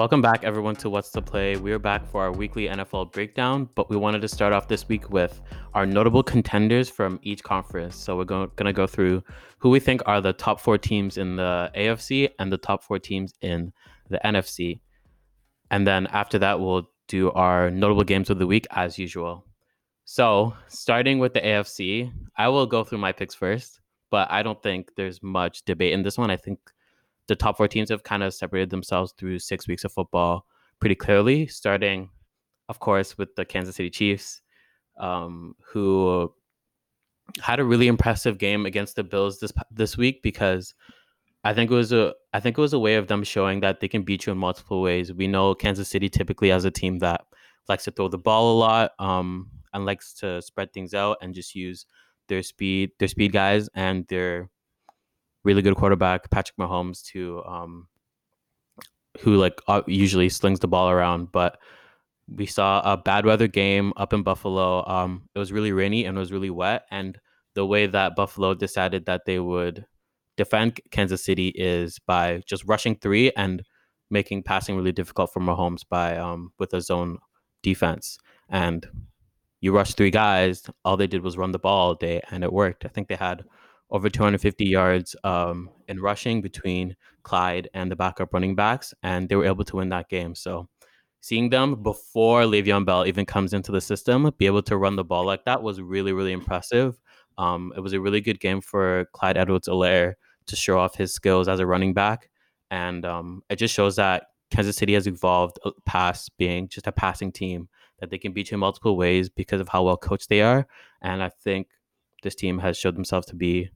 Welcome back, everyone, to What's to Play. We're back for our weekly NFL breakdown, but we wanted to start off this week with our notable contenders from each conference. So we're going to go through who we think are the top four teams in the AFC and the top four teams in the NFC. And then after that, we'll do our notable games of the week as usual. So starting with the AFC, I will go through my picks first, but I don't think there's much debate in this one. I think the top four teams have kind of separated themselves through six weeks of football pretty clearly, starting, of course, with the Kansas City Chiefs, um, who had a really impressive game against the Bills this this week because I think it was a I think it was a way of them showing that they can beat you in multiple ways. We know Kansas City typically as a team that likes to throw the ball a lot um, and likes to spread things out and just use their speed their speed guys and their really good quarterback, Patrick Mahomes, to um, who like uh, usually slings the ball around. But we saw a bad weather game up in Buffalo. Um, it was really rainy and it was really wet, and the way that Buffalo decided that they would defend Kansas City is by just rushing three and making passing really difficult for Mahomes by um, with a zone defense. And you rush three guys, all they did was run the ball all day, and it worked. I think they had over 250 yards um, in rushing between Clyde and the backup running backs, and they were able to win that game. So seeing them before Le'Veon Bell even comes into the system, be able to run the ball like that was really, really impressive. Um, it was a really good game for Clyde Edwards-Helaire to show off his skills as a running back. And um, it just shows that Kansas City has evolved uh, past being just a passing team, that they can beat you in multiple ways because of how well coached they are. And I think this team has showed themselves to be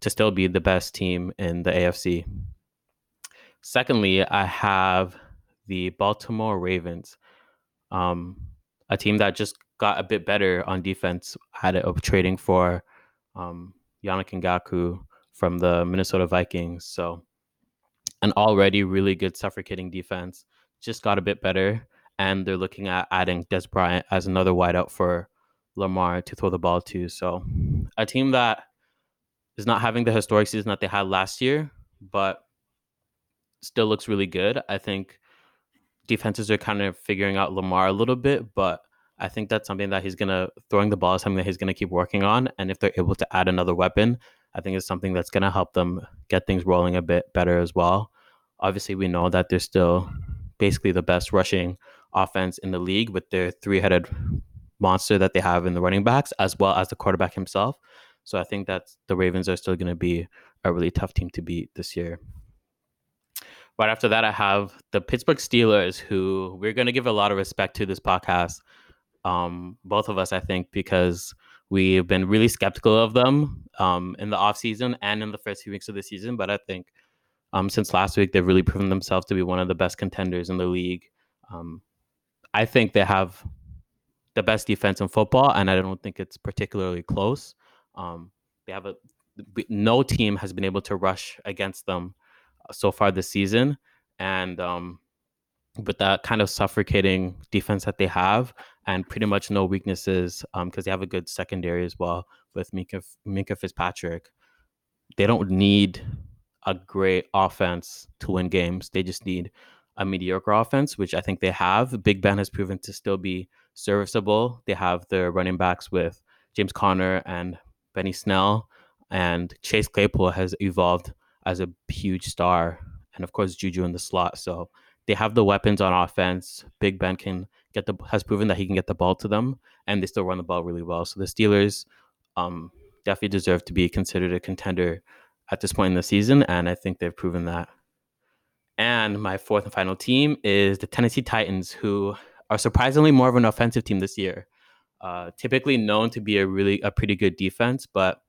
to still be the best team in the AFC. Secondly, I have the Baltimore Ravens, um, a team that just got a bit better on defense had it of trading for um, Yannick Ngakoue from the Minnesota Vikings. So, an already really good suffocating defense just got a bit better, and they're looking at adding Dez Bryant as another wideout for Lamar to throw the ball to. So, a team that is not having the historic season that they had last year, but still looks really good. I think defenses are kind of figuring out Lamar a little bit, but I think that's something that he's gonna throwing the ball is something that he's gonna keep working on. And if they're able to add another weapon, I think it's something that's gonna help them get things rolling a bit better as well. Obviously, we know that they're still basically the best rushing offense in the league with their three-headed monster that they have in the running backs, as well as the quarterback himself. So I think that the Ravens are still going to be a really tough team to beat this year. Right after that, I have the Pittsburgh Steelers, who we're going to give a lot of respect to this podcast. Um, both of us, I think, because we've been really skeptical of them um, in the offseason and in the first few weeks of the season. But I think um, since last week, they've really proven themselves to be one of the best contenders in the league. Um, I think they have the best defense in football, and I don't think it's particularly close. Um, they have a no team has been able to rush against them uh, so far this season, and um, with that kind of suffocating defense that they have, and pretty much no weaknesses because um, they have a good secondary as well with Minka Minkah Fitzpatrick. They don't need a great offense to win games. They just need a mediocre offense, which I think they have. Big Ben has proven to still be serviceable. They have their running backs with James Conner and Benny Snell, and Chase Claypool has evolved as a huge star, and of course Juju in the slot. So they have the weapons on offense. Big Ben can get the has proven that he can get the ball to them, and they still run the ball really well. So the Steelers um, definitely deserve to be considered a contender at this point in the season, and I think they've proven that. And my fourth and final team is the Tennessee Titans, who are surprisingly more of an offensive team this year uh, typically known to be a really a pretty good defense, but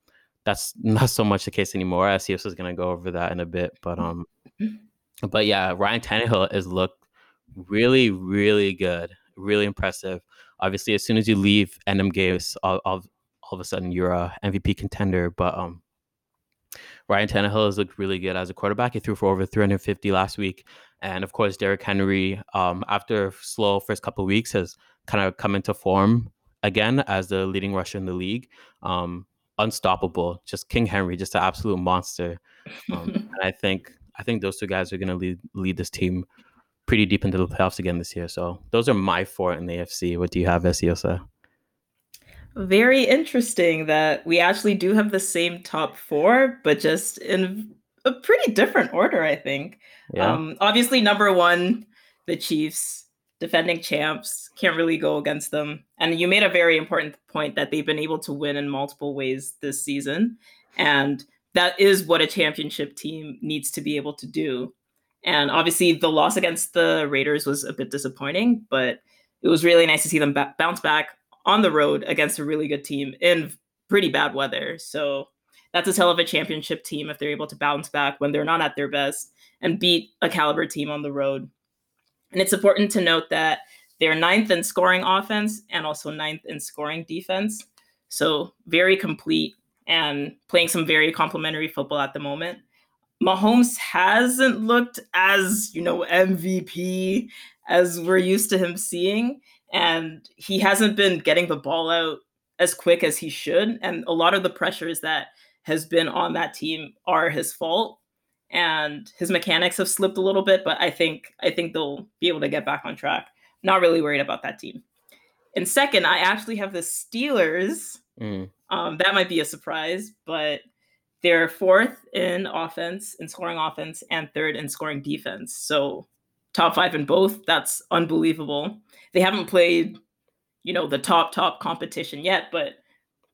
that's not so much the case anymore. I see SCS is going to go over that in a bit, but um, but yeah, Ryan Tannehill has looked really, really good, really impressive. Obviously, as soon as you leave Adam Gase, all, all, all of a sudden you're a MVP contender. But um, Ryan Tannehill has looked really good as a quarterback. He threw for over 350 last week, and of course, Derrick Henry, um, after slow first couple weeks, has kind of come into form again as the leading rusher in the league. Um, unstoppable, just King Henry, just an absolute monster. Um, and I think I think those two guys are going to lead lead this team pretty deep into the playoffs again this year. So those are my four in the AFC. What do you have, Esiosa? Very interesting that we actually do have the same top four, but just in a pretty different order, I think. Yeah. Um, obviously, number one, the Chiefs, defending champs, can't really go against them. And you made a very important point that they've been able to win in multiple ways this season. And that is what a championship team needs to be able to do. And obviously, the loss against the Raiders was a bit disappointing, but it was really nice to see them ba- bounce back on the road against a really good team in pretty bad weather. So that's a hell of a championship team if they're able to bounce back when they're not at their best and beat a caliber team on the road. And it's important to note that they're ninth in scoring offense and also ninth in scoring defense. So very complete and playing some very complimentary football at the moment. Mahomes hasn't looked as, you know, MVP as we're used to him seeing. And he hasn't been getting the ball out as quick as he should. And a lot of the pressures that has been on that team are his fault. And his mechanics have slipped a little bit, but I think I think they'll be able to get back on track. Not really worried about that team. And second, I actually have the Steelers. Mm. Um, that might be a surprise, but they're fourth in offense, in scoring offense, and third in scoring defense. So top five in both. That's unbelievable. They haven't played, you know, the top top competition yet, but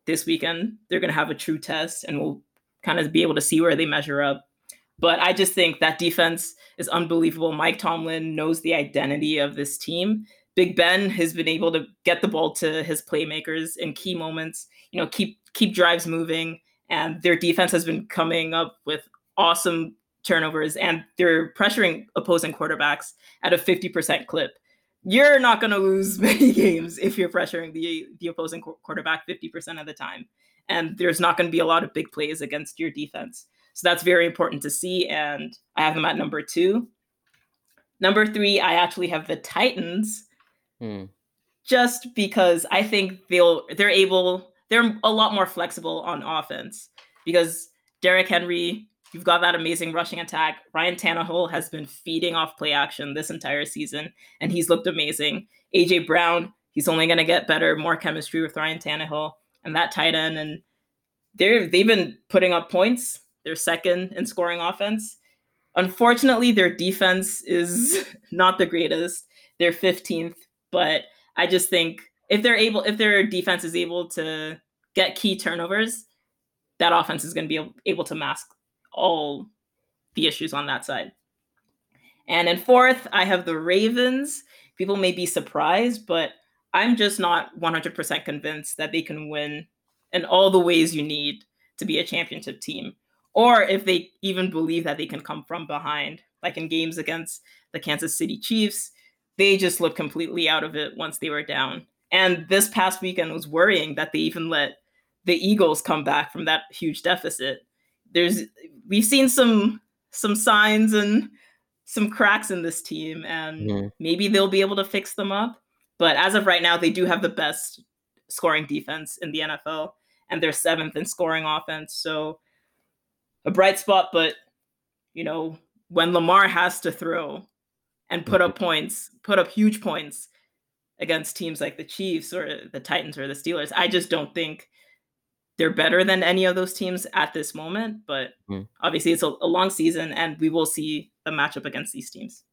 this weekend they're going to have a true test, and we'll kind of be able to see where they measure up. But I just think that defense is unbelievable. Mike Tomlin knows the identity of this team. Big Ben has been able to get the ball to his playmakers in key moments. You know, keep keep drives moving, and their defense has been coming up with awesome turnovers, and they're pressuring opposing quarterbacks at a 50% clip. You're not going to lose many games if you're pressuring the the opposing quarterback 50% of the time, and there's not going to be a lot of big plays against your defense. So that's very important to see, and I have them at number two. Number three, I actually have the Titans Hmm. Just because I think they'll they're able they're a lot more flexible on offense because Derrick Henry, you've got that amazing rushing attack. Ryan Tannehill has been feeding off play action this entire season, and he's looked amazing. AJ Brown, he's only going to get better, more chemistry with Ryan Tannehill and that tight end, and they're they've been putting up points. They're second in scoring offense. Unfortunately, their defense is not the greatest. They're 15th but I just think if they're able, if their defense is able to get key turnovers, that offense is going to be able to mask all the issues on that side. And in fourth, I have the Ravens. People may be surprised, but I'm just not 100% convinced that they can win in all the ways you need to be a championship team. Or if they even believe that they can come from behind, like in games against the Kansas City Chiefs, they just looked completely out of it once they were down. And this past weekend was worrying that they even let the Eagles come back from that huge deficit. There's we've seen some some signs and some cracks in this team and mm-hmm. maybe they'll be able to fix them up. But as of right now, they do have the best scoring defense in the NFL and they're seventh in scoring offense. So a bright spot, but you know, when Lamar has to throw, and put up mm-hmm. points, put up huge points against teams like the Chiefs or the Titans or the Steelers. I just don't think they're better than any of those teams at this moment. But mm. obviously, it's a, a, long season, and we will see the matchup against these teams.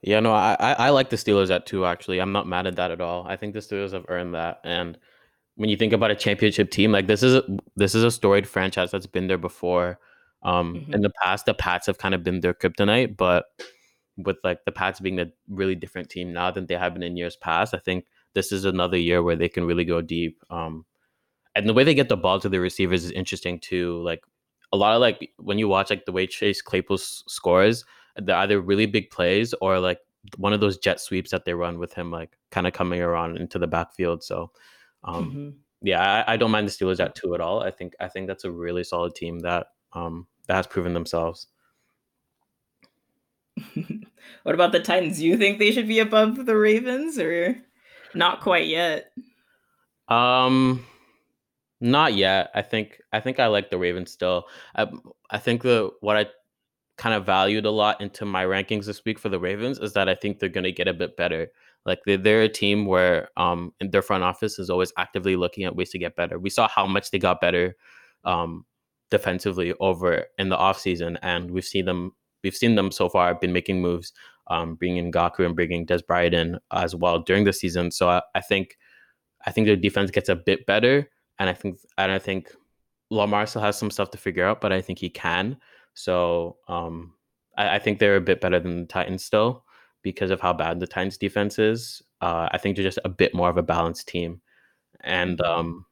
Yeah, no, I I like the Steelers at two. Actually, I'm not mad at that at all. I think the Steelers have earned that, and when you think about a championship team, like this is a, this is a storied franchise that's been there before. Um, mm-hmm. In the past, the Pats have kind of been their kryptonite, but with like the Pats being a really different team now than they have been in years past, I think this is another year where they can really go deep. Um, and the way they get the ball to the receivers is interesting too. Like a lot of like when you watch like the way Chase Claypool scores, they're either really big plays or like one of those jet sweeps that they run with him, like kind of coming around into the backfield. So, um, mm-hmm. yeah, I, I, don't mind the Steelers at two at all. I think I think that's a really solid team that um, that has proven themselves. what about the Titans? Do you think they should be above the Ravens or not quite yet? Um not yet. I think I think I like the Ravens still. I I think the what I kind of valued a lot into my rankings this week for the Ravens is that I think they're going to get a bit better. Like they're, they're a team where um their front office is always actively looking at ways to get better. We saw how much they got better um defensively over in the offseason and we've seen them we've seen them so far been making moves um bringing Ngakoue and bringing Dez Bryant in as well during the season. So I, I think I think their defense gets a bit better and I think and I think Lamar still has some stuff to figure out, but I think he can. So um, I, I, think they're a bit better than the Titans still because of how bad the Titans defense is. Uh, I think they're just a bit more of a balanced team, and mm-hmm. um,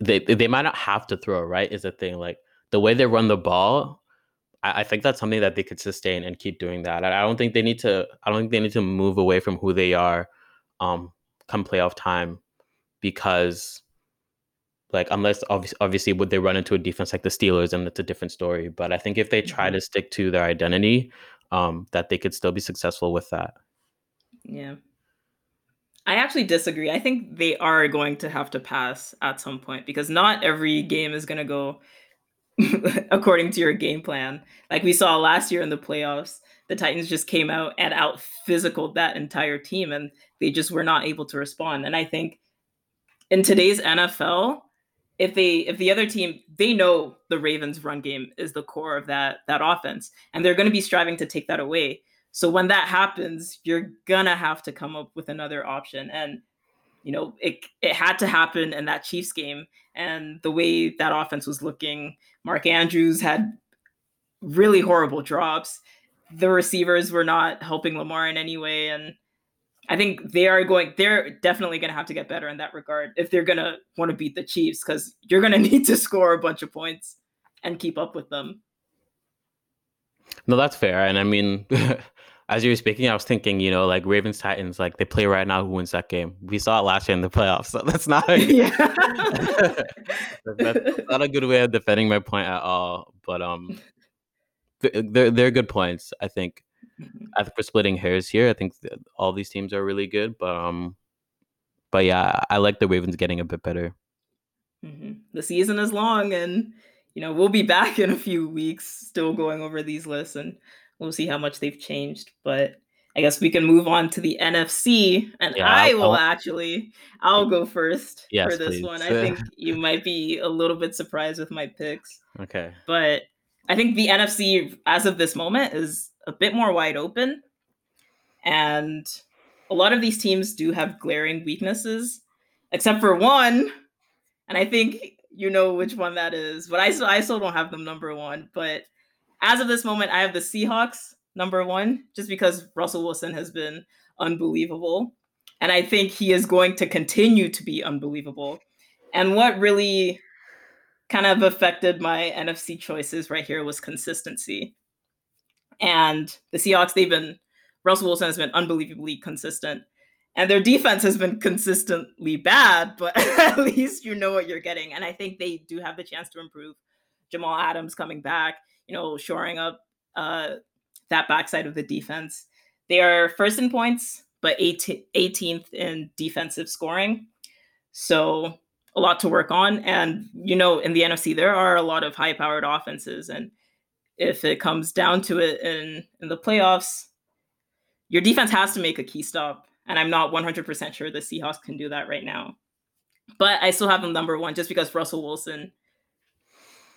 they they might not have to throw. Right, is the thing. Like the way they run the ball, I, I think that's something that they could sustain and keep doing that. I, I don't think they need to. I don't think they need to move away from who they are, um, come playoff time, because like unless obviously, obviously would they run into a defense like the Steelers and it's a different story. But I think if they try mm-hmm. to stick to their identity, um, that they could still be successful with that. Yeah. I actually disagree. I think they are going to have to pass at some point because not every game is going to go according to your game plan. Like we saw last year in the playoffs, the Titans just came out and out physical that entire team and they just were not able to respond. And I think in today's NFL, if they if the other team they know the Ravens run game is the core of that that offense and they're going to be striving to take that away. So when that happens, you're going to have to come up with another option and you know, it it had to happen in that Chiefs game and the way that offense was looking, Mark Andrews had really horrible drops. The receivers were not helping Lamar in any way and I think they are going. They're definitely going to have to get better in that regard if they're going to want to beat the Chiefs, because you're going to need to score a bunch of points and keep up with them. No, that's fair. And I mean, as you were speaking, I was thinking, you know, like Ravens Titans, like they play right now. Who wins that game? We saw it last year in the playoffs. So that's not. A, yeah. that's not a good way of defending my point at all. But um, they're they're good points. I think. Mm-hmm. I think we're splitting hairs here. I think all these teams are really good, but um, but yeah, I like the Ravens getting a bit better. Mm-hmm. The season is long, and you know we'll be back in a few weeks, still going over these lists, and we'll see how much they've changed. But I guess we can move on to the NFC, and yeah, I will I'll, actually I'll go first yes, for this please. one. I think you might be a little bit surprised with my picks. Okay, but I think the NFC as of this moment is a bit more wide open. And a lot of these teams do have glaring weaknesses, except for one. And I think you know which one that is, but I still, I still don't have them number one. But as of this moment, I have the Seahawks number one, just because Russell Wilson has been unbelievable. And I think he is going to continue to be unbelievable. And what really kind of affected my NFC choices right here was consistency. And the Seahawks, they've been, Russell Wilson has been unbelievably consistent. And their defense has been consistently bad, but at least you know what you're getting. And I think they do have the chance to improve. Jamal Adams coming back, you know, shoring up uh, that backside of the defense. They are first in points, but 18th in defensive scoring. So a lot to work on. And, you know, in the NFC, there are a lot of high powered offenses. And if it comes down to it in in the playoffs, your defense has to make a key stop, and I'm not 100% sure the Seahawks can do that right now. But I still have them number one just because Russell Wilson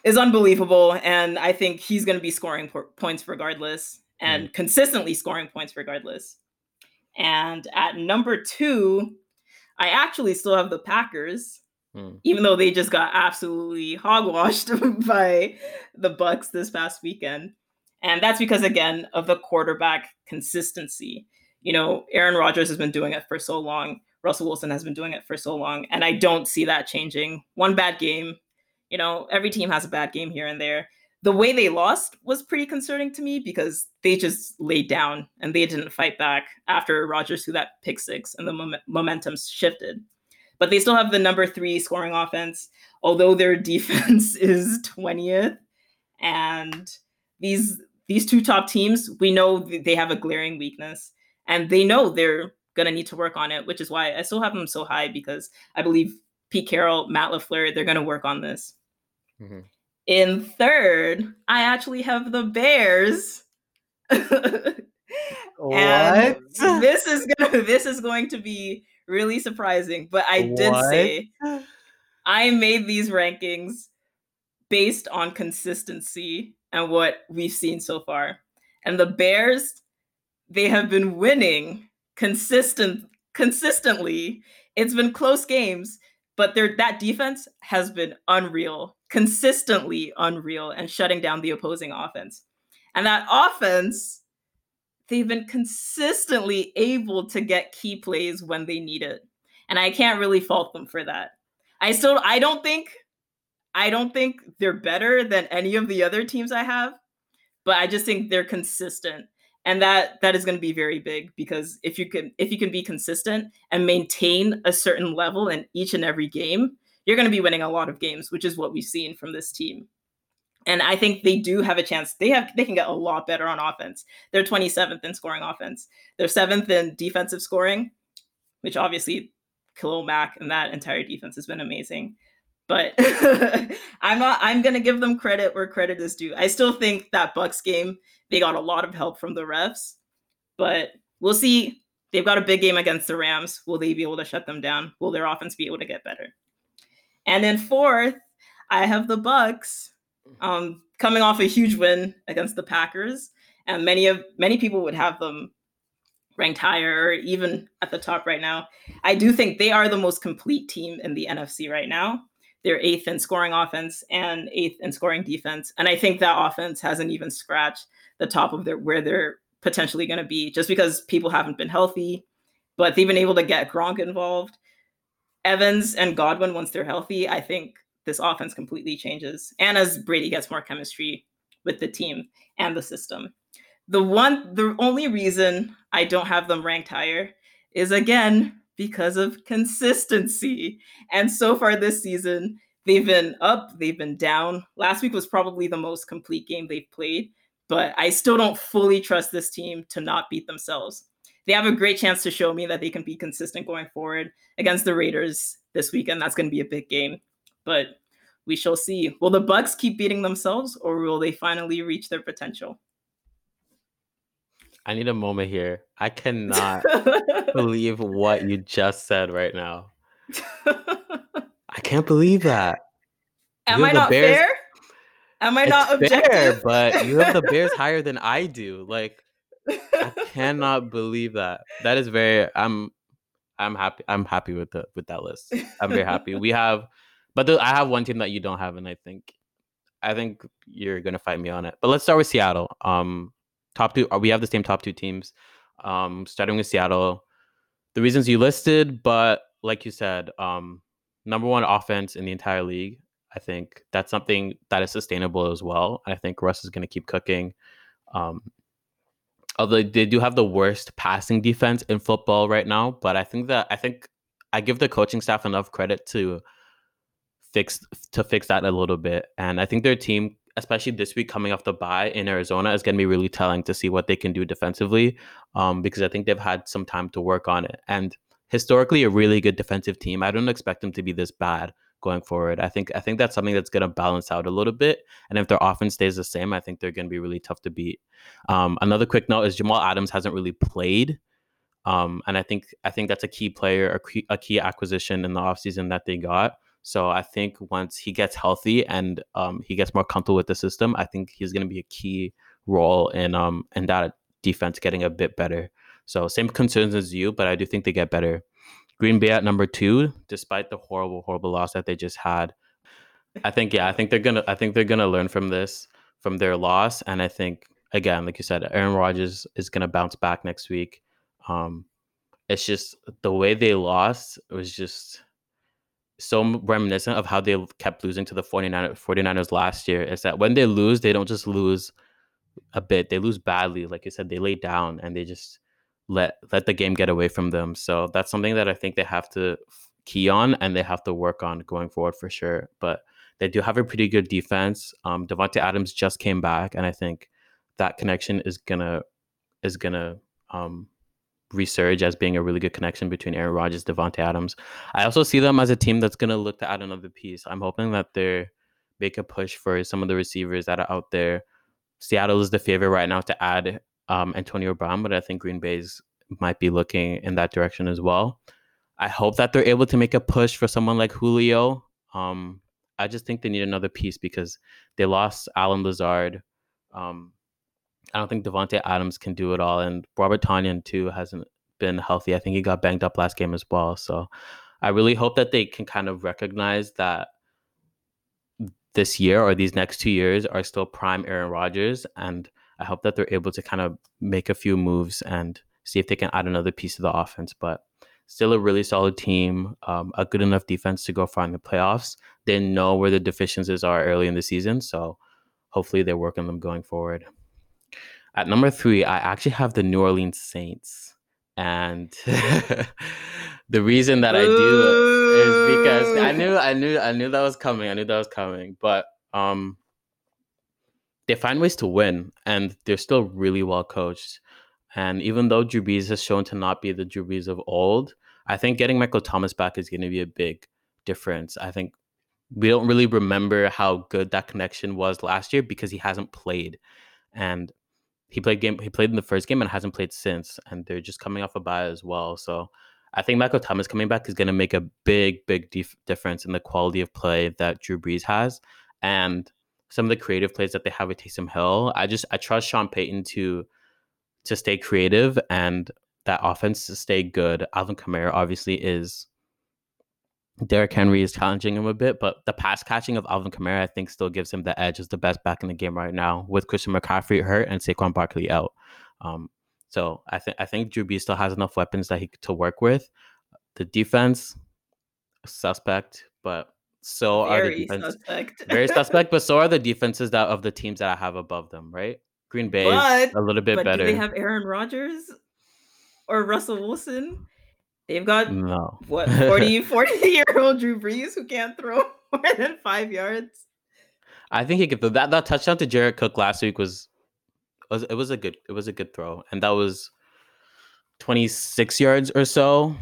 is unbelievable, and I think he's going to be scoring points regardless and mm. consistently scoring points regardless. And at number two, I actually still have the Packers mm. even though they just got absolutely hogwashed by the Bucks this past weekend. And that's because again of the quarterback consistency. You know, Aaron Rodgers has been doing it for so long. Russell Wilson has been doing it for so long, and I don't see that changing. One bad game, you know, every team has a bad game here and there. The way they lost was pretty concerning to me because they just laid down and they didn't fight back after Rodgers threw that pick six and the mom- momentum shifted but they still have the number three scoring offense, although their defense is 20th. And these these two top teams, we know they have a glaring weakness, and they know they're gonna need to work on it, which is why I still have them so high because I believe Pete Carroll, Matt LaFleur, they're gonna work on this. Mm-hmm. In third, I actually have the Bears. what? this is gonna this is going to be really surprising, but I did what? say I made these rankings based on consistency and what we've seen so far. And the Bears, they have been winning consistent consistently. It's been close games, but their that defense has been unreal, consistently unreal, and shutting down the opposing offense. And that offense, they've been consistently able to get key plays when they need it. And I can't really fault them for that. I still I don't think I don't think they're better than any of the other teams I have, but I just think they're consistent. And that that is going to be very big because if you can if you can be consistent and maintain a certain level in each and every game, you're going to be winning a lot of games, which is what we've seen from this team. And I think they do have a chance. They have they can get a lot better on offense. They're 27th in scoring offense. They're seventh in defensive scoring, which obviously Khalil Mack and that entire defense has been amazing but I'm not, I'm gonna give them credit where credit is due. I still think that Bucks game they got a lot of help from the refs, but we'll see. They've got a big game against the Rams. Will they be able to shut them down? Will their offense be able to get better? And then fourth, I have the Bucks um, coming off a huge win against the Packers, and many of many people would have them ranked higher or even at the top right now. I do think they are the most complete team in the NFC right now. They're eighth in scoring offense and eighth in scoring defense. And I think that offense hasn't even scratched the top of their where they're potentially going to be just because people haven't been healthy, but they've been able to get Gronk involved. Evans and Godwin, once they're healthy, I think this offense completely changes. And as Brady gets more chemistry with the team and the system. The one, the only reason I don't have them ranked higher is again because of consistency. And so far this season, they've been up, they've been down. Last week was probably the most complete game they've played, but I still don't fully trust this team to not beat themselves. They have a great chance to show me that they can be consistent going forward against the Raiders this weekend. That's going to be a big game, but we shall see. Will the Bucks keep beating themselves, or will they finally reach their potential? I need a moment here. I cannot believe what you just said right now. I can't believe that. Am I not Bears... fair? Am I it's not objective? Fair, but you have the Bears higher than I do. Like I cannot believe that. That is very I'm I'm happy I'm happy with the with that list. I'm very happy. We have but I have one team that you don't have and I think I think you're to fight me on it. But let's start with Seattle. Um top two. Uh, we have the same top two teams. Um, starting with Seattle, the reasons you listed, but like you said, um, number one offense in the entire league. I think that's something that is sustainable as well. I think Russ is to keep cooking. Um, although they do have the worst passing defense in football right now, but I think that I think I give the coaching staff enough credit to fix to fix that a little bit. And I think their team especially this week coming off the bye in Arizona, is going to be really telling to see what they can do defensively um, because I think they've had some time to work on it. And historically, a really good defensive team. I don't expect them to be this bad going forward. I think I think that's something that's going to balance out a little bit. And if their offense stays the same, I think they're going to be really tough to beat. Um, another quick note is Jamal Adams hasn't really played. Um, and I think I think that's a key player, a key, a key acquisition in the offseason that they got. So I think once he gets healthy and um, he gets more comfortable with the system, I think he's going to be a key role in um in that defense getting a bit better. So same concerns as you, but I do think they get better. Green Bay at number two, despite the horrible, horrible loss that they just had. I think yeah, I think they're gonna I think they're gonna learn from this, from their loss. And I think again, like you said, Aaron Rodgers is gonna bounce back next week. Um, it's just the way they lost it was just so reminiscent of how they kept losing to the 49ers, 49ers last year is that when they lose, they don't just lose a bit, they lose badly. Like you said, they lay down and they just let let the game get away from them. So that's something that I think they have to key on and they have to work on going forward for sure. But they do have a pretty good defense. Um, Davante Adams just came back, and I think that connection is gonna is gonna um, resurge as being a really good connection between Aaron Rodgers, Davante Adams. I also see them as a team that's going to look to add another piece. I'm hoping that they're make a push for some of the receivers that are out there. Seattle is the favorite right now to add um, Antonio Brown, but I think Green Bay's might be looking in that direction as well. I hope that they're able to make a push for someone like Julio. Um, I just think they need another piece because they lost Allen Lazard. Um, I don't think Davante Adams can do it all, and Robert Tonyan too hasn't been healthy. I think he got banged up last game as well. So I really hope that they can kind of recognize that this year or these next two years are still prime Aaron Rodgers, and I hope that they're able to kind of make a few moves and see if they can add another piece of the offense. But still a really solid team, um, a good enough defense to go far in the playoffs. They know where the deficiencies are early in the season, so hopefully they work on them going forward. At number three, I actually have the New Orleans Saints. And the reason that I do is because I knew I knew I knew that was coming. I knew that was coming. But um they find ways to win and they're still really well coached. And even though Drew Brees has shown to not be the Drew Brees of old, I think getting Michael Thomas back is going to be a big difference. I think we don't really remember how good that connection was last year because he hasn't played. And he played game he played in the first game and hasn't played since. And they're just coming off a bye as well. So I think Michael Thomas coming back is going to make a big, big dif- difference in the quality of play that Drew Brees has. And some of the creative plays that they have with Taysom Hill. I just I trust Sean Payton to to stay creative and that offense to stay good. Alvin Kamara obviously is Derrick Henry is challenging him a bit, but the pass catching of Alvin Kamara, I think, still gives him the edge as the best back in the game right now with Christian McCaffrey hurt and Saquon Barkley out. Um, so I think I think Drew Brees still has enough weapons that he to work with. The defense, suspect, but so very are the defense, suspect. very suspect, but so are the defenses that of the teams that I have above them, right? Green Bay but, a little bit better. Do they have Aaron Rodgers or Russell Wilson? They've got no. what 40, 40 year old Drew Brees who can't throw more than five yards. I think he could throw that that touchdown to Jared Cook last week was was it was a good it was a good throw. And that was 26 yards or so.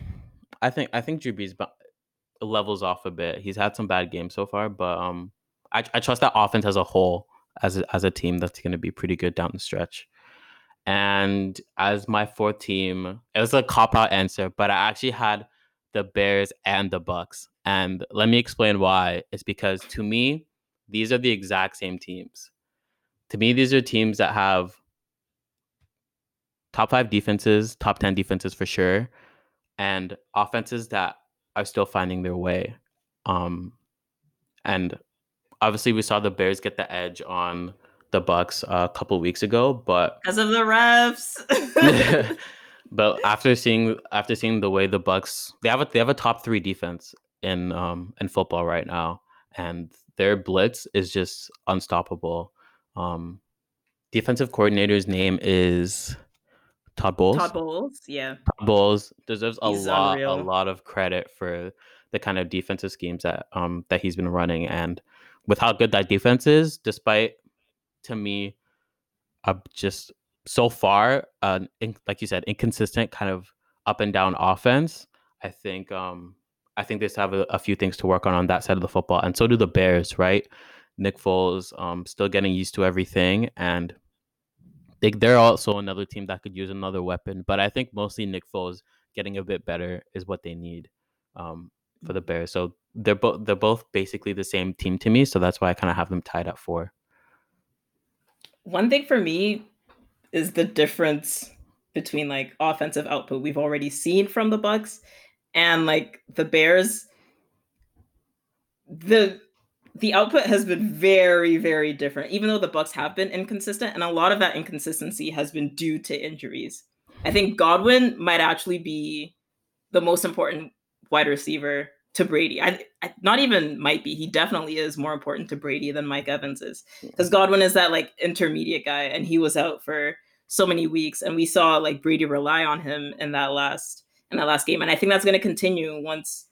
I think I think Drew Brees levels off a bit. He's had some bad games so far, but um I, I trust that offense as a whole as a, as a team that's going to be pretty good down the stretch. And as my fourth team, it was a cop out answer, but I actually had the Bears and the Bucks. And let me explain why. It's because to me, these are the exact same teams. To me, these are teams that have top five defenses, top 10 defenses for sure, and offenses that are still finding their way. Um, and obviously, we saw the Bears get the edge on the Bucks a couple weeks ago, but because of the refs. but after seeing after seeing the way the Bucks they have a they have a top three defense in um in football right now, and their blitz is just unstoppable. Um, defensive coordinator's name is Todd Bowles. Todd Bowles, yeah. Todd Bowles deserves a he's lot unreal. a lot of credit for the kind of defensive schemes that um that he's been running and with how good that defense is, despite to me, uh, just so far, uh, in, like you said, inconsistent kind of up and down offense. I think um, I think they have a, a, few things to work on on that side of the football, and so do the Bears, right? Nick Foles um, still getting used to everything, and they they're also another team that could use another weapon. But I think mostly Nick Foles getting a bit better is what they need um, for the Bears. So they're both they're both basically the same team to me, so that's why I kind of have them tied at four one thing for me is the difference between like offensive output we've already seen from the Bucks and like the Bears. The the output has been very very different even though the bucks have been inconsistent and a lot of that inconsistency has been due to injuries i think godwin might actually be the most important wide receiver to Brady. I, I, not even might be. He definitely is more important to Brady than Mike Evans is because Godwin is that like intermediate guy, and he was out for so many weeks, and we saw like Brady rely on him in that last in that last game, and I think that's going to continue once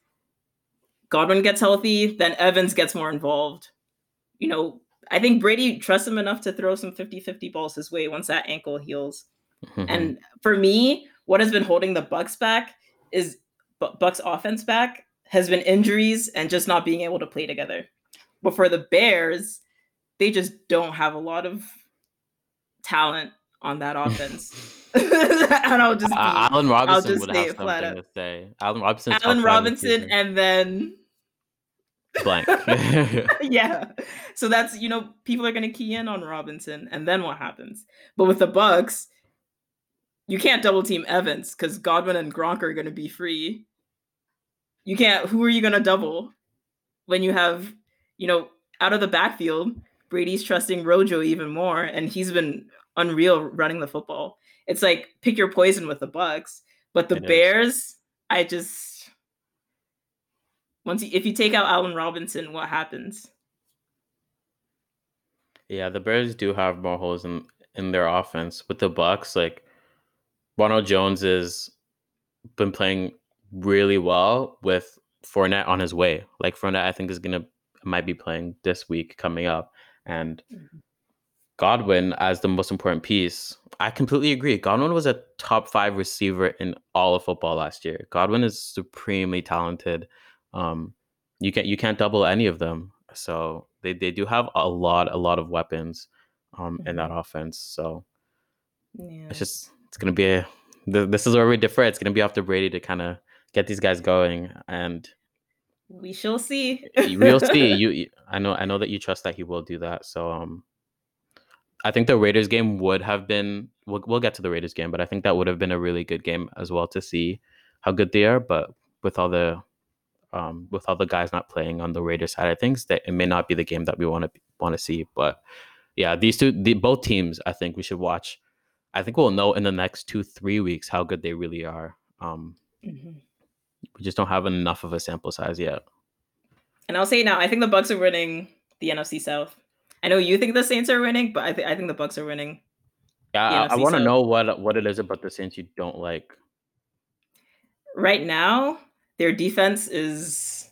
Godwin gets healthy. Then Evans gets more involved. You know, I think Brady trusts him enough to throw some 50-50 balls his way once that ankle heals. Mm-hmm. And for me, what has been holding the Bucks back is Bucks offense back has been injuries and just not being able to play together. But for the Bears, they just don't have a lot of talent on that offense. and I'll just be, uh, Allen Robinson would have something to say. Allen Robinson. Allen Robinson, and then blank. yeah. So that's you know people are going to key in on Robinson, and then what happens? But with the Bucks, you can't double team Evans because Godwin and Gronk are going to be free. You can't. Who are you going to double when you have you know out of the backfield? Brady's trusting Rojo even more, and he's been unreal running the football. It's like pick your poison with the Bucks, but the Bears. I just once you, if you take out Allen Robinson, what happens? Yeah, the Bears do have more holes in in their offense. With the Bucks, like Ronald Jones has been playing really well with Fournette on his way. Like Fournette, I think is gonna might be playing this week coming up, and mm-hmm. Godwin as the most important piece. I completely agree. Godwin was a top five receiver in all of football last year. Godwin is supremely talented. Um, you can't you can't double any of them. So they, they do have a lot a lot of weapons um, in that mm-hmm. offense. So yeah. it's just it's gonna be a this is where we differ. It's gonna be after Brady to kind of get these guys going, and we shall see. we'll see. You, I know, I know that you trust that he will do that. So, um, I think the Raiders game would have been. We'll, we'll get to the Raiders game, but I think that would have been a really good game as well to see how good they are. But with all the um, with all the guys not playing on the Raiders side of things, that it may not be the game that we want to want to see. But yeah, these two, the, both teams, I think we should watch. I think we'll know in the next two three weeks how good they really are. Um, mm-hmm. We just don't have enough of a sample size yet. And I'll say now, I think the Bucks are winning the NFC South. I know you think the Saints are winning, but I think I think the Bucks are winning. Yeah, I, I want to know what what it is about the Saints you don't like. Right now, their defense is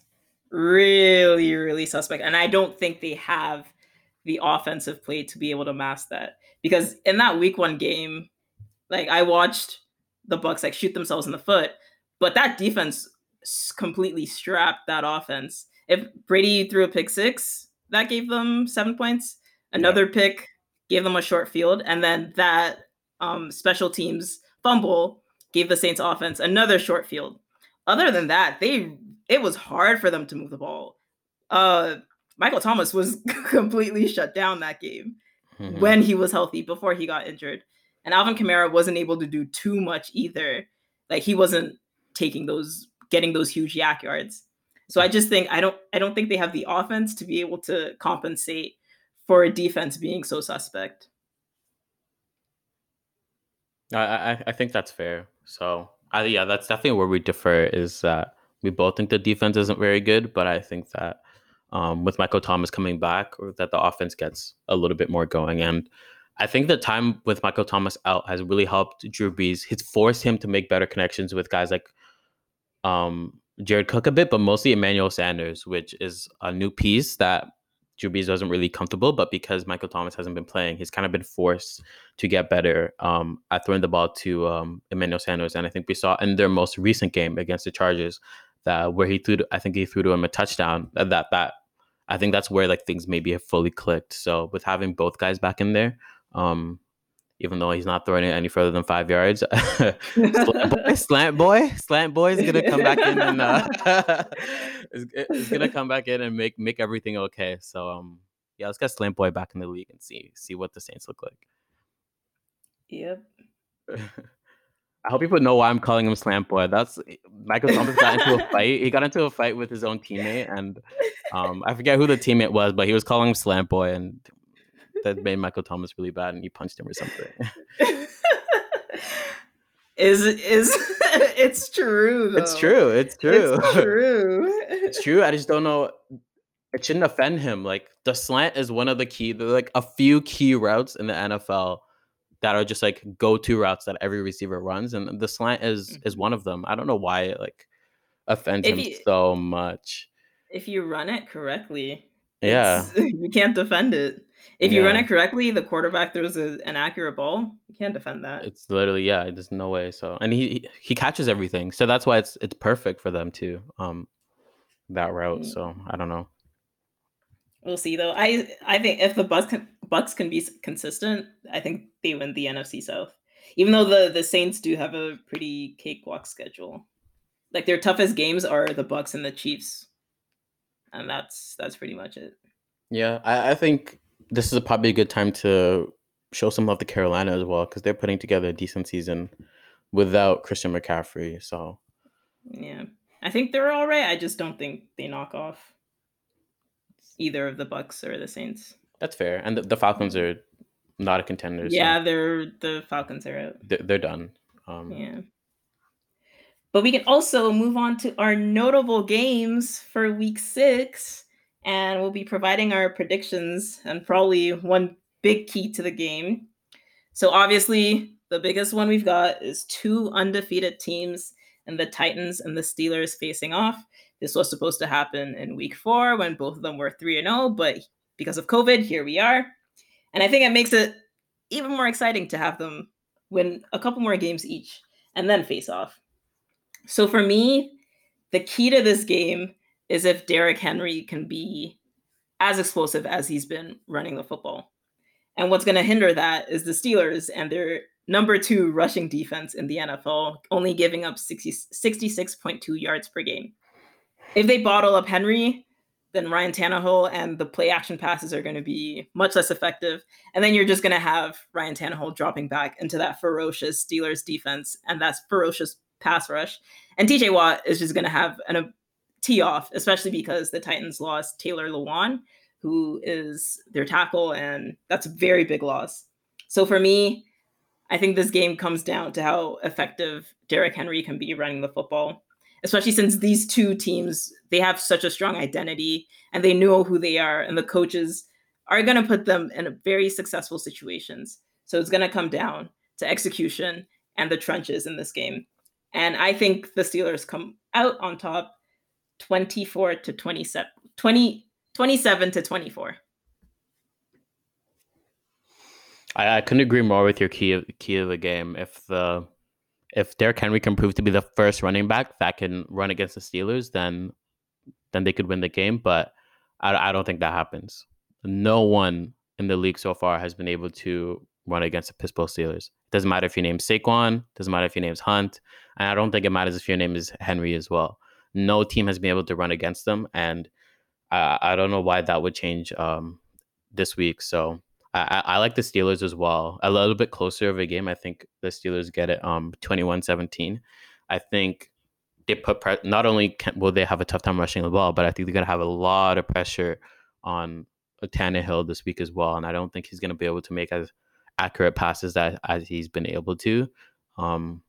really, really suspect, and I don't think they have the offensive play to be able to mask that. Because in that Week One game, like I watched the Bucks like shoot themselves in the foot, but that defense completely strapped that offense. If Brady threw a pick six, that gave them seven points. Another yeah. pick gave them a short field, and then that um, special teams fumble gave the Saints offense another short field. Other than that, they it was hard for them to move the ball. Uh, Michael Thomas was completely shut down that game mm-hmm. when he was healthy before he got injured, and Alvin Kamara wasn't able to do too much either. Like he wasn't taking those, getting those huge YAC yards. So I just think I don't I don't think they have the offense to be able to compensate for a defense being so suspect. I I, I think that's fair. So I, yeah, that's definitely where we differ. Is that we both think the defense isn't very good, but I think that um, with Michael Thomas coming back, or that the offense gets a little bit more going. And I think the time with Michael Thomas out has really helped Drew Brees. It's forced him to make better connections with guys like um, Jared Cook a bit, but mostly Emmanuel Sanders, which is a new piece that Drew Brees wasn't really comfortable. But because Michael Thomas hasn't been playing, he's kind of been forced to get better um, at throwing the ball to um, Emmanuel Sanders. And I think we saw in their most recent game against the Chargers that where he threw, to, I think he threw to him a touchdown. That that I think that's where like things maybe have fully clicked. So with having both guys back in there, um, even though he's not throwing it any further than five yards. slant, boy, slant boy, slant boy is gonna come back in and uh, is, is, gonna come back in and make make everything okay. So um, yeah, let's get slant boy back in the league and see see what the Saints look like. Yep. I hope people know why I'm calling him slant boy. That's Michael Thomas got into a fight. He got into a fight with his own teammate, and um, I forget who the teammate was, but he was calling him slant boy, and that made Michael Thomas really bad and you punched him or something. is is it's true though. It's true. It's true. It's true. it's true. I just don't know. It shouldn't offend him. Like the slant is one of the key, like a few key routes in the NFL that are just like go-to routes that every receiver runs, and the slant is mm-hmm. is one of them. I don't know why it like offends if him you, so much. If you run it correctly, yeah, you can't defend it. If you run it correctly, the quarterback throws a, an accurate ball. You can't defend that. It's literally yeah. There's no way. So and he he catches everything. So that's why it's it's perfect for them too. Um, that route. Mm. So I don't know. We'll see though. I I think if the Bucks can, Bucks can be consistent, I think they win the NFC South. Even though the the Saints do have a pretty cakewalk schedule, like their toughest games are the Bucks and the Chiefs, and that's that's pretty much it. Yeah, I, I think this is probably a good time to show some love to Carolina as well because they're putting together a decent season without Christian McCaffrey. So yeah, I think they're all right. I just don't think they knock off either of the Bucks or the Saints. That's fair, and the, the Falcons are not a contender. Yeah, so they're the Falcons are out. They're, they're done. Um, yeah. But we can also move on to our notable games for week six, and we'll be providing our predictions and probably one big key to the game. So, obviously, the biggest one we've got is two undefeated teams and the Titans and the Steelers facing off. This was supposed to happen in week four when both of them were 3 and 0, but because of COVID, here we are. And I think it makes it even more exciting to have them win a couple more games each and then face off. So for me, the key to this game is if Derrick Henry can be as explosive as he's been running the football. And what's going to hinder that is the Steelers and their number two rushing defense in the NFL, only giving up 60, 66.2 yards per game. If they bottle up Henry, then Ryan Tannehill and the play action passes are going to be much less effective. And then you're just going to have Ryan Tannehill dropping back into that ferocious Steelers defense and that's ferocious pass rush. And TJ Watt is just going to have an, tee off, especially because the Titans lost Taylor Lewan, who is their tackle, and that's a very big loss. So for me, I think this game comes down to how effective Derrick Henry can be running the football, especially since these two teams they have such a strong identity and they know who they are, and the coaches are going to put them in very successful situations. So it's going to come down to execution and the trenches in this game. And I think the Steelers come out on top 24 to 27, 20, 27 to 24. I, I couldn't agree more with your key of, key of the game. If the if Derrick Henry can prove to be the first running back that can run against the Steelers, then then they could win the game. But I, I don't think that happens. No one in the league so far has been able to run against the Pittsburgh Steelers. Doesn't matter if your name's Saquon, doesn't matter if your name's Hunt, and I don't think it matters if your name is Henry as well. No team has been able to run against them, and I, I don't know why that would change um, this week. So I, I like the Steelers as well. A little bit closer of a game. I think the Steelers get it um 21-17. I think they put pre- not only can, will they have a tough time rushing the ball, but I think they're gonna have a lot of pressure on Tannehill this week as well. And I don't think he's gonna be able to make as accurate passes that as he's been able to. Um,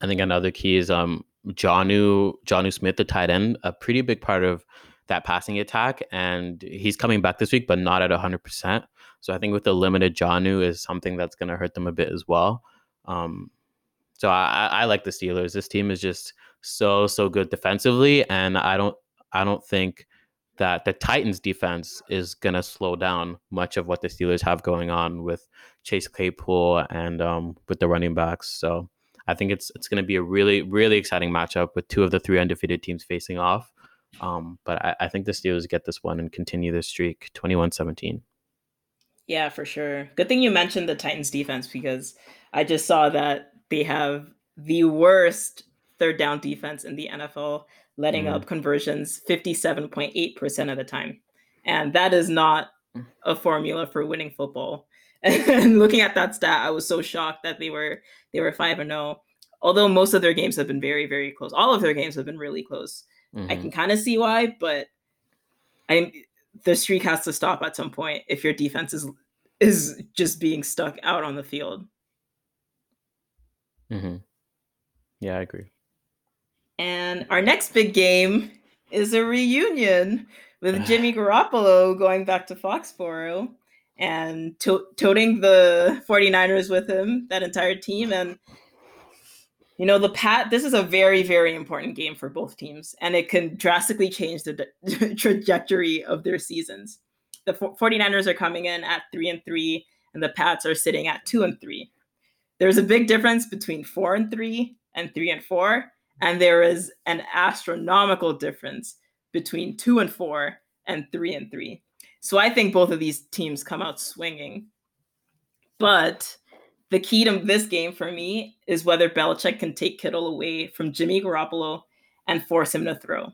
I think another key is um Jonnu Jonnu Smith, the tight end, a pretty big part of that passing attack, and he's coming back this week, but not at hundred percent. So I think with the limited Jonnu is something that's going to hurt them a bit as well. Um, so I, I like the Steelers. This team is just so so good defensively, and I don't I don't think that the Titans defense is going to slow down much of what the Steelers have going on with Chase Claypool and um, with the running backs. So I think it's it's going to be a really really exciting matchup with two of the three undefeated teams facing off. Um, but I, I, think the Steelers get this one and continue their streak 21-17. Yeah, for sure. Good thing you mentioned the Titans defense because I just saw that they have the worst third down defense in the NFL letting mm. up conversions 57.8% of the time. And that is not mm. a formula for winning football. And looking at that stat, I was so shocked that they were they were 5 and 0. Although most of their games have been very very close. All of their games have been really close. Mm-hmm. I can kind of see why, but I the streak has to stop at some point if your defense is is just being stuck out on the field. Mm-hmm. Yeah, I agree. And our next big game is a reunion with Jimmy Garoppolo going back to Foxborough and to- toting the 49ers with him, that entire team. And, you know, the Pat, this is a very, very important game for both teams, and it can drastically change the de- trajectory of their seasons. The 49ers are coming in at three and three, and the Pats are sitting at two and three. There's a big difference between four and three and three and four and there is an astronomical difference between two and four and three and three. So I think both of these teams come out swinging. But the key to this game for me is whether Belichick can take Kittle away from Jimmy Garoppolo and force him to throw.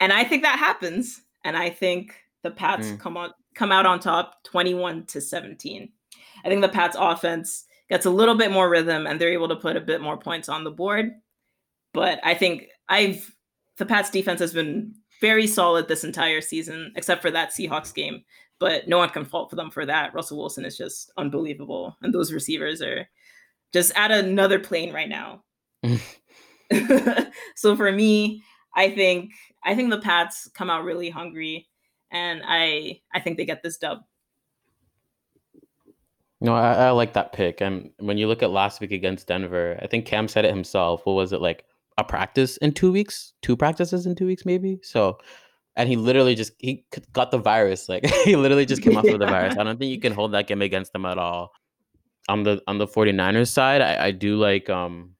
And I think that happens. And I think the Pats mm. come on come out on top 21 to 17. I think the Pats offense gets a little bit more rhythm and they're able to put a bit more points on the board. But I think I've the Pats defense has been very solid this entire season, except for that Seahawks game. But no one can fault for them for that. Russell Wilson is just unbelievable. And those receivers are just at another plane right now. so for me, I think I think the Pats come out really hungry and I I think they get this dub. No, I, I, like that pick. And when you look at last week against Denver, I think Cam said it himself. What was it like? A practice in two weeks, two practices in two weeks, maybe. So, and he literally just he got the virus. Like he literally just came off yeah. of the virus. I don't think you can hold that game against them at all. On the on the 49ers side, I, I do like um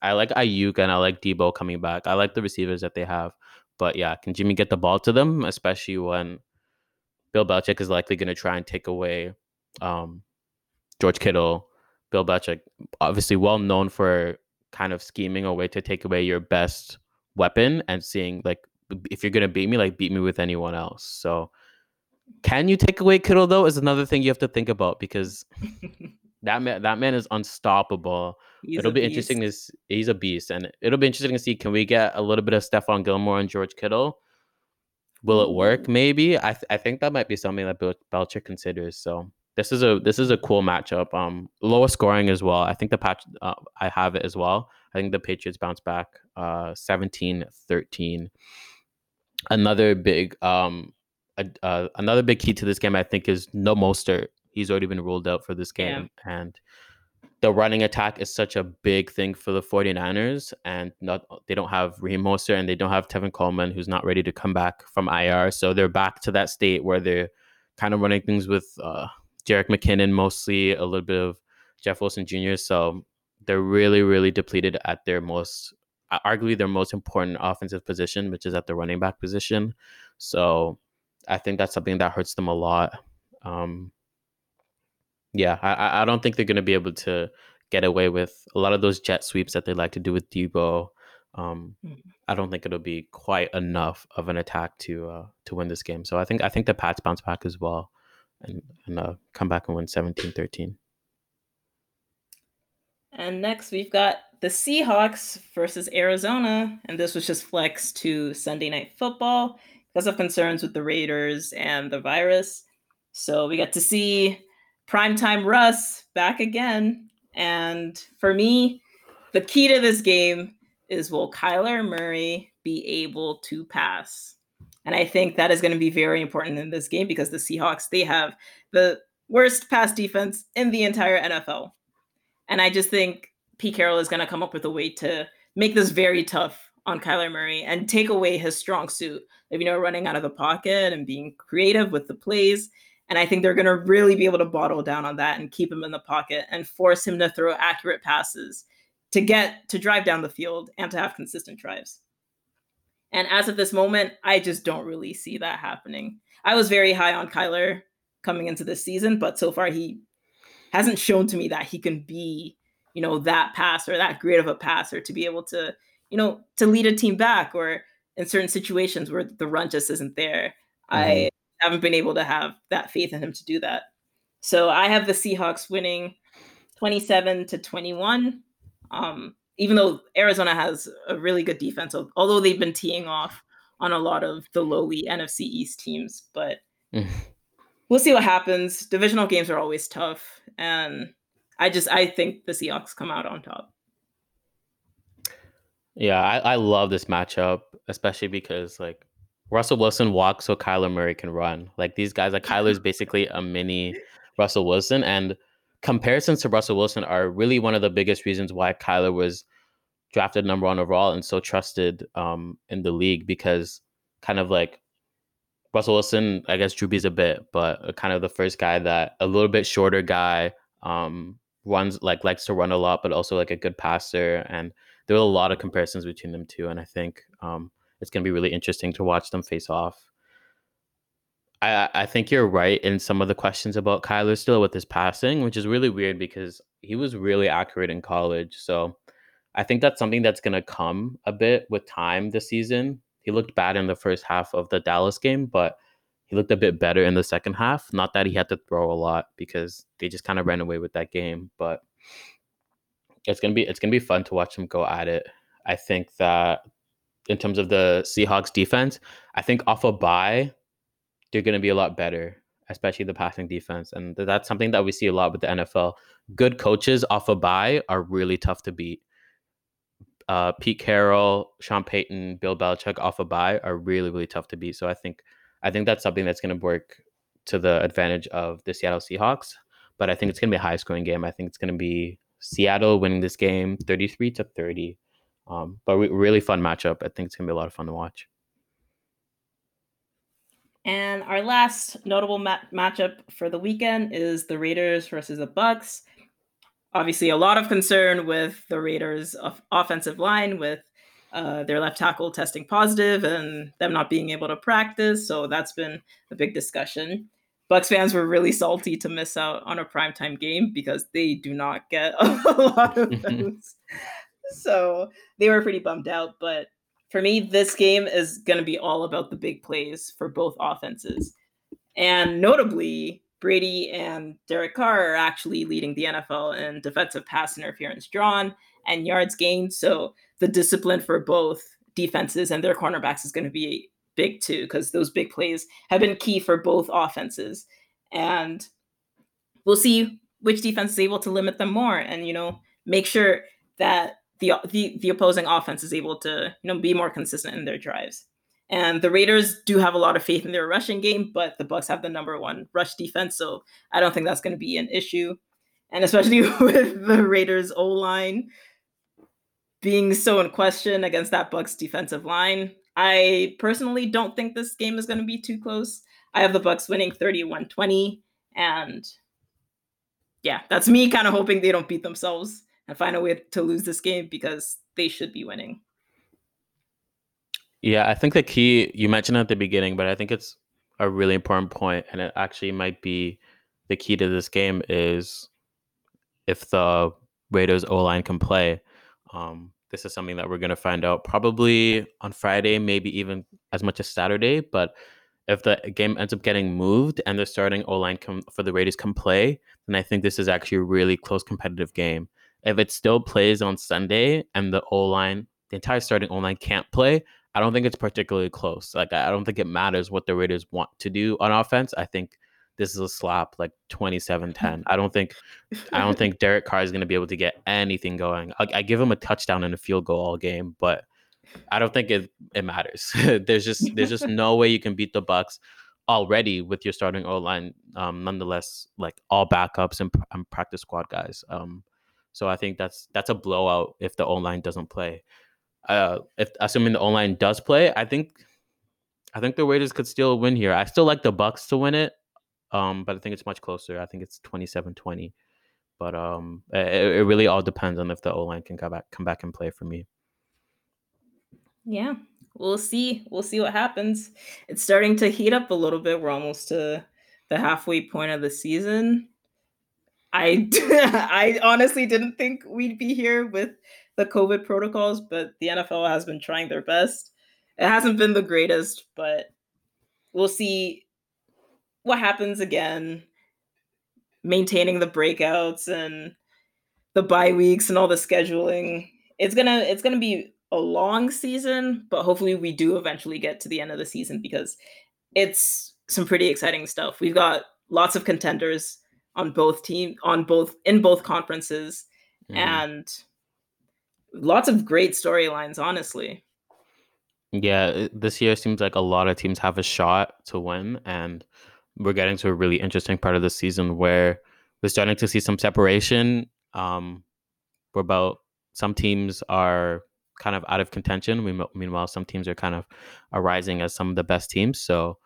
I like Aiyuk and I like Deebo coming back. I like the receivers that they have. But yeah, can Jimmy get the ball to them, especially when Bill Belichick is likely going to try and take away um, George Kittle. Bill Belichick, obviously well known for kind of scheming a way to take away your best weapon and seeing like if you're gonna beat me, like beat me with anyone else. So can you take away Kittle though? Is another thing you have to think about because that man that man is unstoppable. He's it'll be beast. interesting to see, he's a beast, and it'll be interesting to see can we get a little bit of Stephon Gilmore and George Kittle. Will it work? Maybe. I th- I think that might be something that Bill Belichick considers. So this is a this is a cool matchup. Um, lower scoring as well. I think the patch uh, I have it as well. I think the Patriots bounce back uh 17-13. Another big um uh, another big key to this game I think is no Mostert. He's already been ruled out for this game yeah. and the running attack is such a big thing for the 49ers and not they don't have Raheem Mostert and they don't have Tevin Coleman who's not ready to come back from IR. So they're back to that state where they're kind of running things with uh Jerick McKinnon mostly, a little bit of Jeff Wilson Jr. So they're really, really depleted at their most, arguably their most important offensive position, which is at the running back position. So I think that's something that hurts them a lot. Um, yeah, I, I don't think they're going to be able to get away with a lot of those jet sweeps that they like to do with Deebo. Um, mm. I don't think it'll be quite enough of an attack to uh, to win this game. So I think I think the Pats bounce back as well and, and uh, come back and win 17 13. And next we've got the Seahawks versus Arizona. And this was just flexed to Sunday Night Football because of concerns with the Raiders and the virus. So we got to see primetime Russ back again. And for me, the key to this game is will Kyler Murray be able to pass? And I think that is going to be very important in this game because the Seahawks, they have the worst pass defense in the entire NFL. And I just think Pete Carroll is going to come up with a way to make this very tough on Kyler Murray and take away his strong suit of, you know, running out of the pocket and being creative with the plays. And I think they're going to really be able to bottle down on that and keep him in the pocket and force him to throw accurate passes to get to drive down the field and to have consistent drives. And as of this moment, I just don't really see that happening. I was very high on Kyler coming into this season, but so far he hasn't shown to me that he can be, you know, that passer, that great of a passer to be able to, you know, to lead a team back or in certain situations where the run just isn't there. Mm-hmm. I haven't been able to have that faith in him to do that. So I have the Seahawks winning 27 to 21. Um, even though Arizona has a really good defense, although they've been teeing off on a lot of the lowly NFC East teams, but mm. we'll see what happens. Divisional games are always tough, and I just I think the Seahawks come out on top. Yeah, I, I love this matchup, especially because like Russell Wilson walks so Kyler Murray can run. Like these guys, like Kyler's basically a mini Russell Wilson, and comparisons to Russell Wilson are really one of the biggest reasons why Kyler was drafted number one overall and so trusted um, in the league because kind of like Russell Wilson, I guess Drew Brees a bit, but kind of the first guy that a little bit shorter guy um, runs like likes to run a lot, but also like a good passer. And there were a lot of comparisons between them two, and I think um, it's going to be really interesting to watch them face off. I, I think you're right in some of the questions about Kyler still with his passing, which is really weird because he was really accurate in college. So I think that's something that's going to come a bit with time this season. He looked bad in the first half of the Dallas game, but he looked a bit better in the second half. Not that he had to throw a lot because they just kind of ran away with that game, but it's gonna be it's gonna be fun to watch him go at it. I think that in terms of the Seahawks defense, I think off a bye, they're gonna be a lot better, especially the passing defense, and that's something that we see a lot with the NFL. Good coaches off a bye are really tough to beat. Uh, Pete Carroll, Sean Payton, Bill Belichick off a bye are really really tough to beat. So I think I think that's something that's going to work to the advantage of the Seattle Seahawks. But I think it's going to be a high scoring game. I think it's going to be Seattle winning this game 33 to 30. Um, but re- really fun matchup. I think it's going to be a lot of fun to watch. And our last notable ma- matchup for the weekend is the Raiders versus the Bucks. Obviously, a lot of concern with the Raiders' offensive line with uh, their left tackle testing positive and them not being able to practice. So that's been a big discussion. Bucks fans were really salty to miss out on a primetime game because they do not get a lot of those. so they were pretty bummed out. But for me, this game is going to be all about the big plays for both offenses. And notably, Brady and Derek Carr are actually leading the NFL in defensive pass interference drawn and yards gained. So the discipline for both defenses and their cornerbacks is going to be big too, because those big plays have been key for both offenses. And we'll see which defense is able to limit them more and, you know, make sure that the, the, the opposing offense is able to, you know, be more consistent in their drives. And the Raiders do have a lot of faith in their rushing game, but the Bucks have the number one rush defense, so I don't think that's going to be an issue. And especially with the Raiders O line being so in question against that Bucks defensive line, I personally don't think this game is going to be too close. I have the Bucks winning 31-20 and yeah, that's me kind of hoping they don't beat themselves and find a way to lose this game because they should be winning. Yeah, I think the key you mentioned at the beginning, but I think it's a really important point and it actually might be the key to this game is if the Raiders O line can play. Um, this is something that we're going to find out probably on Friday, maybe even as much as Saturday. But if the game ends up getting moved and the starting O line for the Raiders can play, then I think this is actually a really close competitive game. If it still plays on Sunday and the O line, the entire starting O line can't play, I don't think it's particularly close. Like I don't think it matters what the Raiders want to do on offense. I think this is a slap like 27-10 i don't think i don't think derek carr is going to be able to get anything going I, I, give him a touchdown and a field goal all game but i don't think it, it matters there's just there's just no way you can beat the bucks already with your starting o line um, nonetheless like all backups and, and practice squad guys um, so i think that's that's a blowout if the o line doesn't play uh, if assuming the o line does play i think I think the Raiders could still win here. I still like the Bucks to win it. Um, but I think it's much closer. I think it's 27-20. But um, it, it really all depends on if the O line can come back come back and play for me. Yeah, we'll see. We'll see what happens. It's starting to heat up a little bit. We're almost to the halfway point of the season. I I honestly didn't think we'd be here with the COVID protocols, but the NFL has been trying their best. It hasn't been the greatest, but we'll see what happens again, maintaining the breakouts and the bye weeks and all the scheduling. It's gonna it's gonna be a long season, but hopefully we do eventually get to the end of the season because it's some pretty exciting stuff. We've got lots of contenders on both team on both in both conferences mm. and lots of great storylines honestly yeah this year seems like a lot of teams have a shot to win and we're getting to a really interesting part of the season where we're starting to see some separation. Um, we're about some teams are kind of out of contention. We, meanwhile, some teams are kind of arising as some of the best teams. So,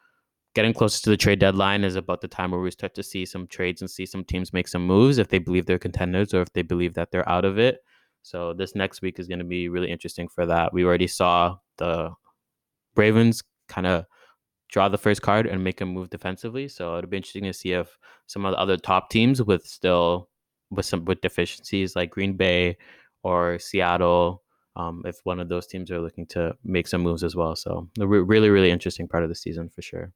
getting closer to the trade deadline is about the time where we start to see some trades and see some teams make some moves if they believe they're contenders or if they believe that they're out of it. So, this next week is going to be really interesting for that. We already saw the Ravens kind of draw the first card and make a move defensively. So it'll be interesting to see if some of the other top teams with still with some with deficiencies like Green Bay or Seattle, um, if one of those teams are looking to make some moves as well. So re- really really interesting part of the season for sure.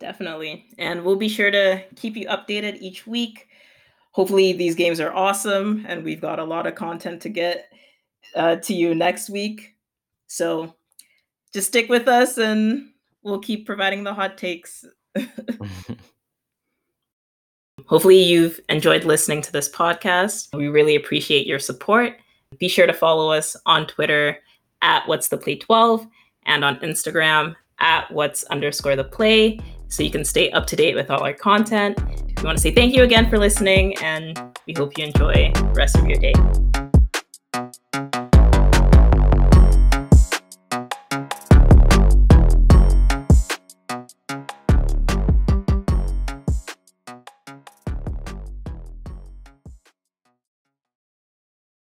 Definitely, and we'll be sure to keep you updated each week. Hopefully, these games are awesome, and we've got a lot of content to get uh, to you next week. So just stick with us and we'll keep providing the hot takes. Hopefully, you've enjoyed listening to this podcast. We really appreciate your support. Be sure to follow us on Twitter at What's the Play 12 and on Instagram at What's underscore the play so you can stay up to date with all our content. We want to say thank you again for listening, and we hope you enjoy the rest of your day.